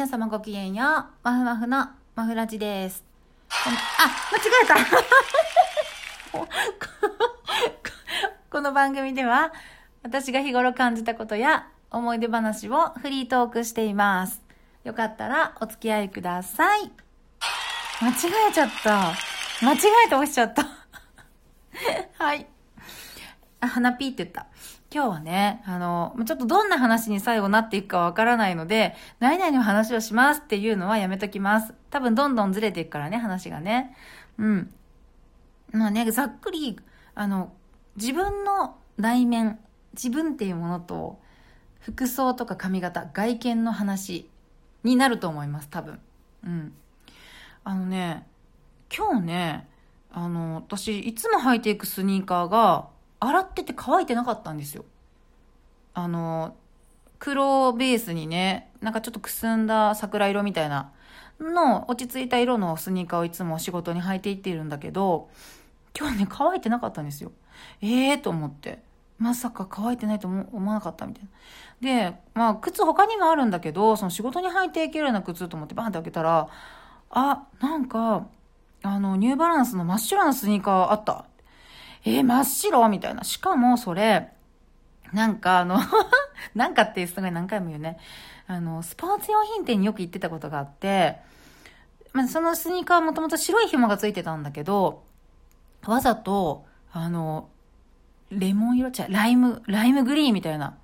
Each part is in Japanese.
皆様ごきげんよう。マフマフのマフラジです。あ、間違えた この番組では、私が日頃感じたことや思い出話をフリートークしています。よかったらお付き合いください。間違えちゃった。間違えて押しちゃった。はい。あ、花ピーって言った。今日はね、あの、ちょっとどんな話に最後なっていくかわからないので、何々の話をしますっていうのはやめときます。多分どんどんずれていくからね、話がね。うん。まあね、ざっくり、あの、自分の内面、自分っていうものと、服装とか髪型、外見の話になると思います、多分。うん。あのね、今日ね、あの、私、いつも履いていくスニーカーが、洗ってて乾いてなかったんですよ。あの、黒ベースにね、なんかちょっとくすんだ桜色みたいなの落ち着いた色のスニーカーをいつも仕事に履いていっているんだけど、今日ね、乾いてなかったんですよ。ええー、と思って。まさか乾いてないと思思わなかったみたいな。で、まあ、靴他にもあるんだけど、その仕事に履いていけるような靴と思ってバーンって開けたら、あ、なんか、あの、ニューバランスの真っ白なスニーカーあった。えー、真っ白？みたいな。しかもそれ、なんかあの なんかってすごい何回も言うね。あの、スポーツ用品店によく行ってたことがあって、まあ、そのスニーカーはもともと白い紐がついてたんだけど、わざと、あの、レモン色ちゃ、ライム、ライムグリーンみたいな。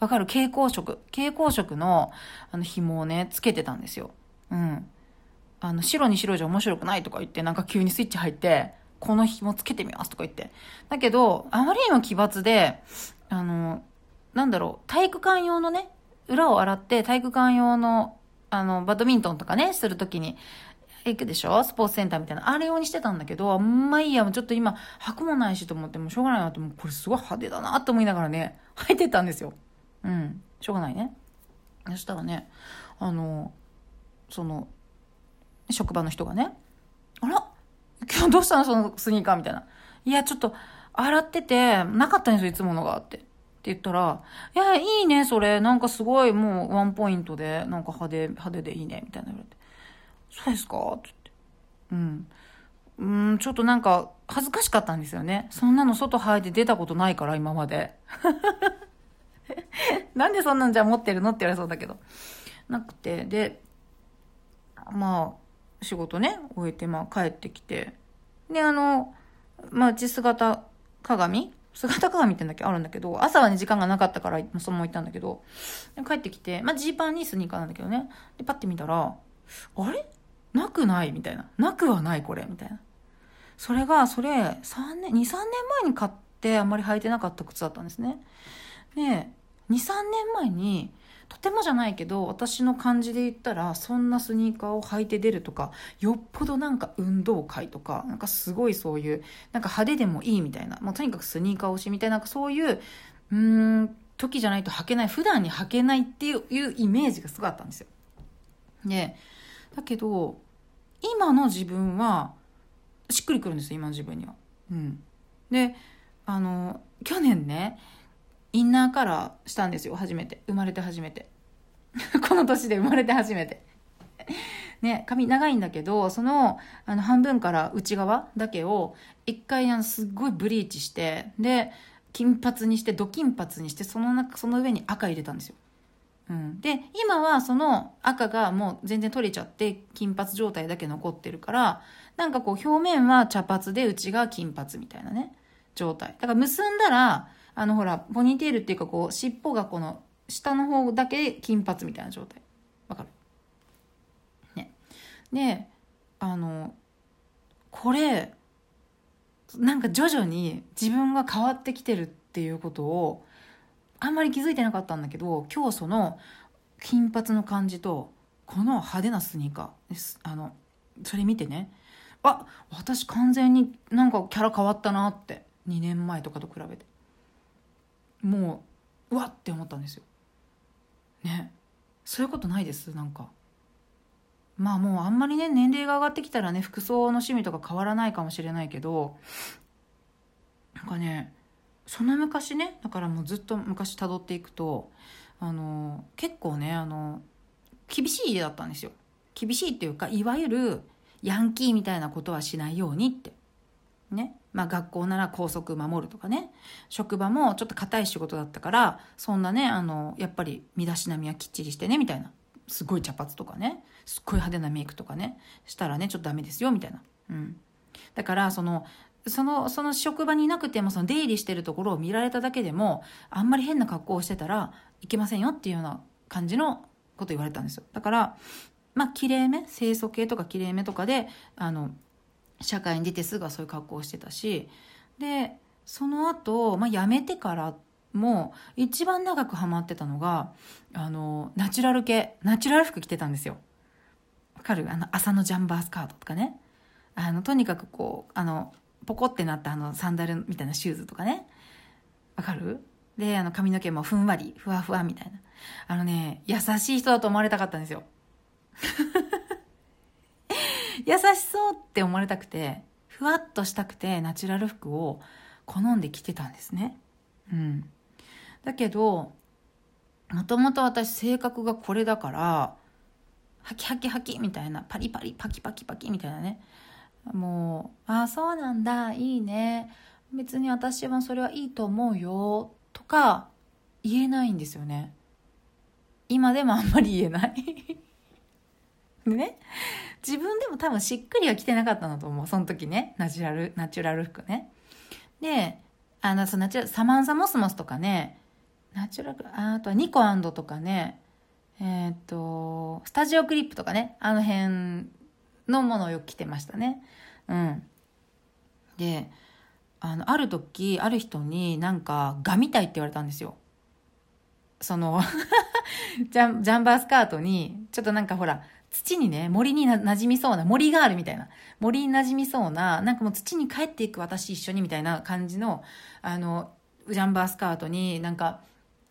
わかる？蛍光色。蛍光色の、あの、紐をね、つけてたんですよ。うん。あの、白に白じゃ面白くないとか言って、なんか急にスイッチ入って、この紐つけてみますとか言って。だけど、あまりにも奇抜で、あの、なんだろう、体育館用のね、裏を洗って体育館用の、あの、バドミントンとかね、するときに、行くでしょ？スポーツセンターみたいな。あれ用にしてたんだけど、あんまいいや、もうちょっと今、履くもないしと思って、もうしょうがないなって、もうこれすごい派手だなって思いながらね、履いてたんですよ。うん。しょうがないね。そしたらね、あの、その、職場の人がね、あら？今日どうしたのそのスニーカーみたいな。いや、ちょっと、洗ってて、なかったんですよ、いつものが。って。って言ったら、いや、いいね、それ。なんかすごい、もう、ワンポイントで、なんか派手、派手でいいね、みたいな言われて。そうですか？って言って。うん。うん、ちょっとなんか、恥ずかしかったんですよね。そんなの外履いて出たことないから、今まで。なんでそんなんじゃ持ってるの？って言われそうだけど。なくて、で、まあ、仕事ね、終えて、まあ、帰ってきて。で、あの、まあ、うち姿鏡？姿鏡ってんだっけ？あるんだけど、朝はね、時間がなかったから、そのまま行ったんだけど、帰ってきて、まあ、ジーパンにスニーカーなんだけどね。で、パッて見たら、あれ？なくない？みたいな。なくはない、これ。みたいな。それが、それ、3年、2、3年前に買ってあんまり履いてなかった靴だったんですね。で、2、3年前に、とてもじゃないけど、私の感じで言ったら、そんなスニーカーを履いて出るとか、よっぽどなんか運動会とか、なんかすごいそういう、なんか派手でもいいみたいな、もうとにかくスニーカー推しみたいな、なんかそういう、うーん、時じゃないと履けない、普段に履けないっていういうイメージがすごかったんですよ。で、だけど、今の自分は、しっくりくるんですよ、今の自分には。うん。で、あの、去年ね、インナーカラーしたんですよ、初めて。生まれて初めて。この年で生まれて初めて。ね、髪長いんだけど、その、あの、半分から内側だけを、一回、あの、すっごいブリーチして、で、金髪にして、ド金髪にして、その中、その上に赤入れたんですよ。うん。で、今はその赤がもう全然取れちゃって、金髪状態だけ残ってるから、なんかこう、表面は茶髪で、内が金髪みたいなね、状態。だから結んだら、あのほら、ポニーテールっていうかこう、尻尾がこの、下の方だけ金髪みたいな状態。わかる？ね。で、あの、これ、なんか徐々に自分が変わってきてるっていうことを、あんまり気づいてなかったんだけど、今日その、金髪の感じと、この派手なスニーカーです。あの、それ見てね、あ、私完全になんかキャラ変わったなって。2年前とかと比べて。もう、うわって思ったんですよ。ね。そういうことないです？なんか。まあもうあんまりね、年齢が上がってきたらね、服装の趣味とか変わらないかもしれないけど、なんかね、その昔ね、だからもうずっと昔辿っていくと、あの、結構ね、あの、厳しい家だったんですよ。厳しいっていうか、いわゆるヤンキーみたいなことはしないようにって。ね。まあ学校なら校則守るとかね。職場もちょっと硬い仕事だったから、そんなね、あの、やっぱり身だしなみはきっちりしてね、みたいな。すごい茶髪とかね。すっごい派手なメイクとかね。したらね、ちょっとダメですよ、みたいな。うん。だから、その、その、その職場にいなくても、その出入りしてるところを見られただけでも、あんまり変な格好をしてたらいけませんよっていうような感じのこと言われたんですよ。だから、まあ、綺麗め、清楚系とか綺麗めとかで、あの、社会に出てすぐはそういう格好をしてたし、で、その後、まあ、辞めてからも、一番長くハマってたのが、あの、ナチュラル系、ナチュラル服着てたんですよ。わかる？あの、朝のジャンバースカートとかね。あの、とにかくこう、あの、ポコってなったあの、サンダルみたいなシューズとかね。わかる？で、あの、髪の毛もふんわり、ふわふわみたいな。あのね、優しい人だと思われたかったんですよ。優しそうって思われたくて、ふわっとしたくてナチュラル服を好んで着てたんですね。うん。だけど、もともと私性格がこれだから、ハキハキハキみたいな、パリパリパキパキパキみたいなね。もう、ああ、そうなんだ、いいね。別に私はそれはいいと思うよ、とか言えないんですよね。今でもあんまり言えない でね、自分でも多分しっくりは着てなかったんだと思う。その時ね。ナチュラル、ナチュラル服ね。で、あの、そのナチュラル、サマンサモスモスとかね、ナチュラル、あとはニコとかね、えっ、と、スタジオクリップとかね、あの辺のものをよく着てましたね。うん。で、あの、ある時、ある人になんか、ガみたいって言われたんですよ。その ジャン、ジャンバースカートに、ちょっとなんかほら、土にね、森にな馴染みそうな、森があるみたいな、森に馴染みそうな、なんかもう土に帰っていく私一緒にみたいな感じの、あの、ジャンバースカートになんか、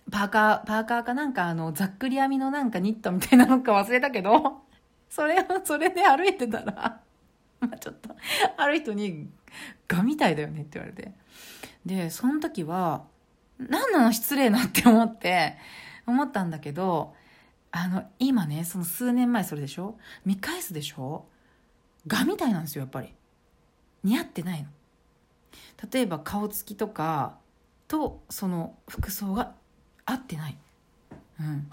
パーカー、パーカーかなんかあの、ざっくり編みのなんかニットみたいなのか忘れたけど、それを、それで歩いてたら、まあちょっと、ある人に、ガみたいだよねって言われて。で、その時は、何なの失礼なって思って、思ったんだけど、あの、今ね、その数年前それでしょ？見返すでしょ？ガみたいなんですよ、やっぱり。似合ってないの。例えば顔つきとかとその服装が合ってない。うん。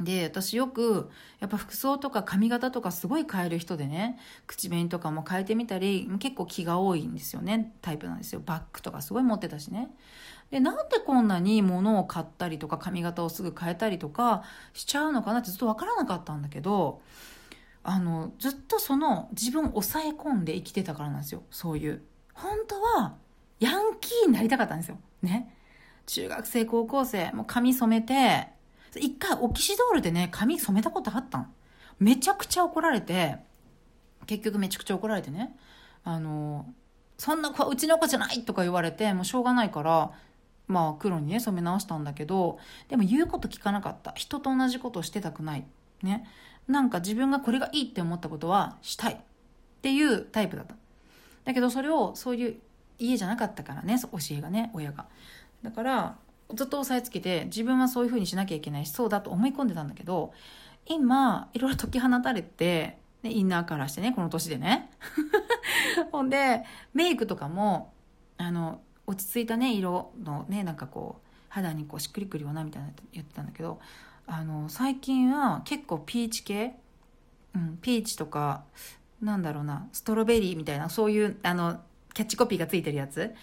で、私よく、やっぱ服装とか髪型とかすごい変える人でね、口紅とかも変えてみたり、結構気が多いんですよね、タイプなんですよ。バッグとかすごい持ってたしね。で、なんでこんなに物を買ったりとか髪型をすぐ変えたりとかしちゃうのかなってずっとわからなかったんだけど、あの、ずっとその自分を抑え込んで生きてたからなんですよ。そういう。本当は、ヤンキーになりたかったんですよ。ね。中学生、高校生、もう髪染めて、一回オキシドールでね、髪染めたことあったん。めちゃくちゃ怒られて、結局めちゃくちゃ怒られてね、あの、そんな子はうちの子じゃないとか言われて、もうしょうがないから、まあ黒にね染め直したんだけどでも言うこと聞かなかった。人と同じことをしてたくない。ね。なんか自分がこれがいいって思ったことはしたい。っていうタイプだった。だけどそれをそういう家じゃなかったからね教えがね親が。だからずっと押さえつけて自分はそういうふうにしなきゃいけないしそうだと思い込んでたんだけど今いろいろ解き放たれてね、インナーカラーしてねこの年でね ほんでメイクとかもあの落ち着いたね色のねなんかこう肌にこうしっくりくるようなみたいな言ってたんだけどあの最近は結構ピーチ系、うん、ピーチとかなんだろうなストロベリーみたいなそういうあのキャッチコピーがついてるやつ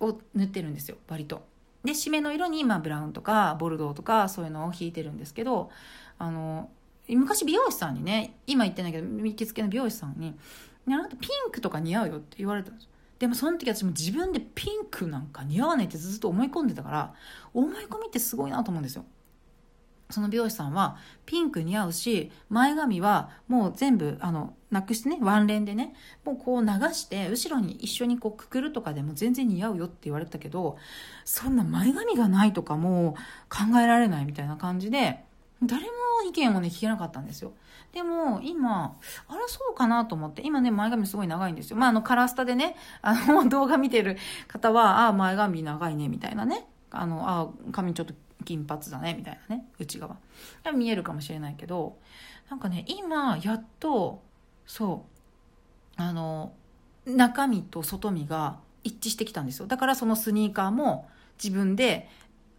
を塗ってるんですよ割と。で締めの色に、まあ、ブラウンとかボルドーとかそういうのを引いてるんですけどあの昔美容師さんにね今言ってないけど行きつけの美容師さんに「ねあなたピンクとか似合うよ」って言われたんですよ。でもその時私も自分でピンクなんか似合わないってずっと思い込んでたから思い込みってすごいなと思うんですよその美容師さんはピンク似合うし前髪はもう全部あのなくしてねワンレンでねもうこう流して後ろに一緒にこうくくるとかでも全然似合うよって言われたけどそんな前髪がないとかも考えられないみたいな感じで誰も意見をね聞けなかったんですよでも、今、あれそうかなと思って、今ね、前髪すごい長いんですよ。まあ、あの、カラスタでね、あの、動画見てる方は、ああ、前髪長いね、みたいなね。あの、ああ、髪ちょっと金髪だねみたいなね内側。見えるかもしれないけどなんかね今やっとそうあの中身と外身が一致してきたんですよ。だからそのスニーカーも自分で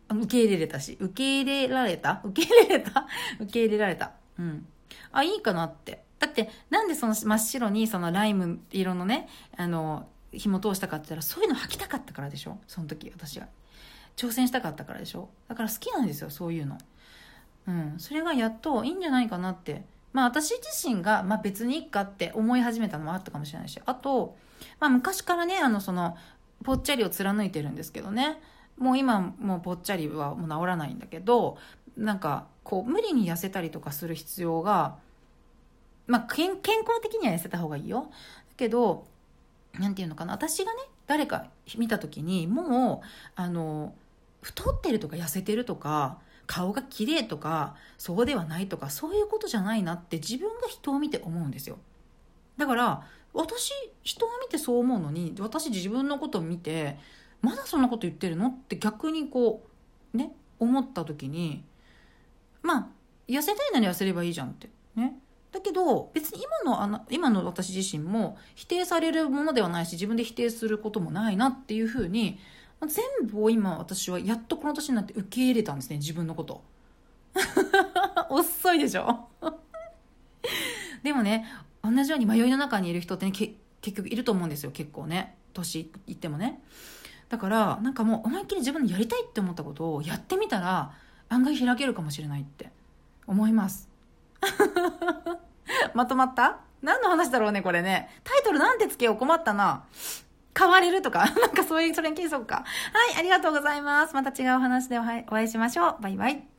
受け入れれたし受け入れられた？受け入れれた？受け入れられた。うん。あいいかなって。だってなんでその真っ白にそのライム色のねあの紐通したかって言ったらそういうの履きたかったからでしょ？その時私が挑戦したかったからでしょ？だから好きなんですよそういうの。うん。それがやっといいんじゃないかなって。まあ私自身が、まあ、別にいっかって思い始めたのもあったかもしれないし。あと、まあ、昔からねあのそのぽっちゃりを貫いてるんですけどね。もう今もうぽっちゃりはもう治らないんだけどなんかこう無理に痩せたりとかする必要がまあ健康的には痩せた方がいいよ。だけどなんていうのかな。私がね誰か見た時にもうあの太ってるとか痩せてるとか顔が綺麗とかそうではないとかそういうことじゃないなって自分が人を見て思うんですよ。だから私人を見てそう思うのに私自分のことを見てまだそんなこと言ってるのって逆にこうね思った時にまあ痩せたいなら痩せればいいじゃんって。ね。だけど別に今のあの今の私自身も否定されるものではないし自分で否定することもないなっていうふうに全部を今私はやっとこの年になって受け入れたんですね自分のこと。遅いでしょ？でもね同じように迷いの中にいる人ってね結局いると思うんですよ結構ね。年いってもね。だからなんかもう思いっきり自分でやりたいって思ったことをやってみたら案外開けるかもしれないって思います。まとまった？何の話だろうね、これね。タイトルなんてつけよう困ったな。買われるとか、なんかそういう、それに気にそうか？はい、ありがとうございます。また違う話でお会いしましょう。バイバイ。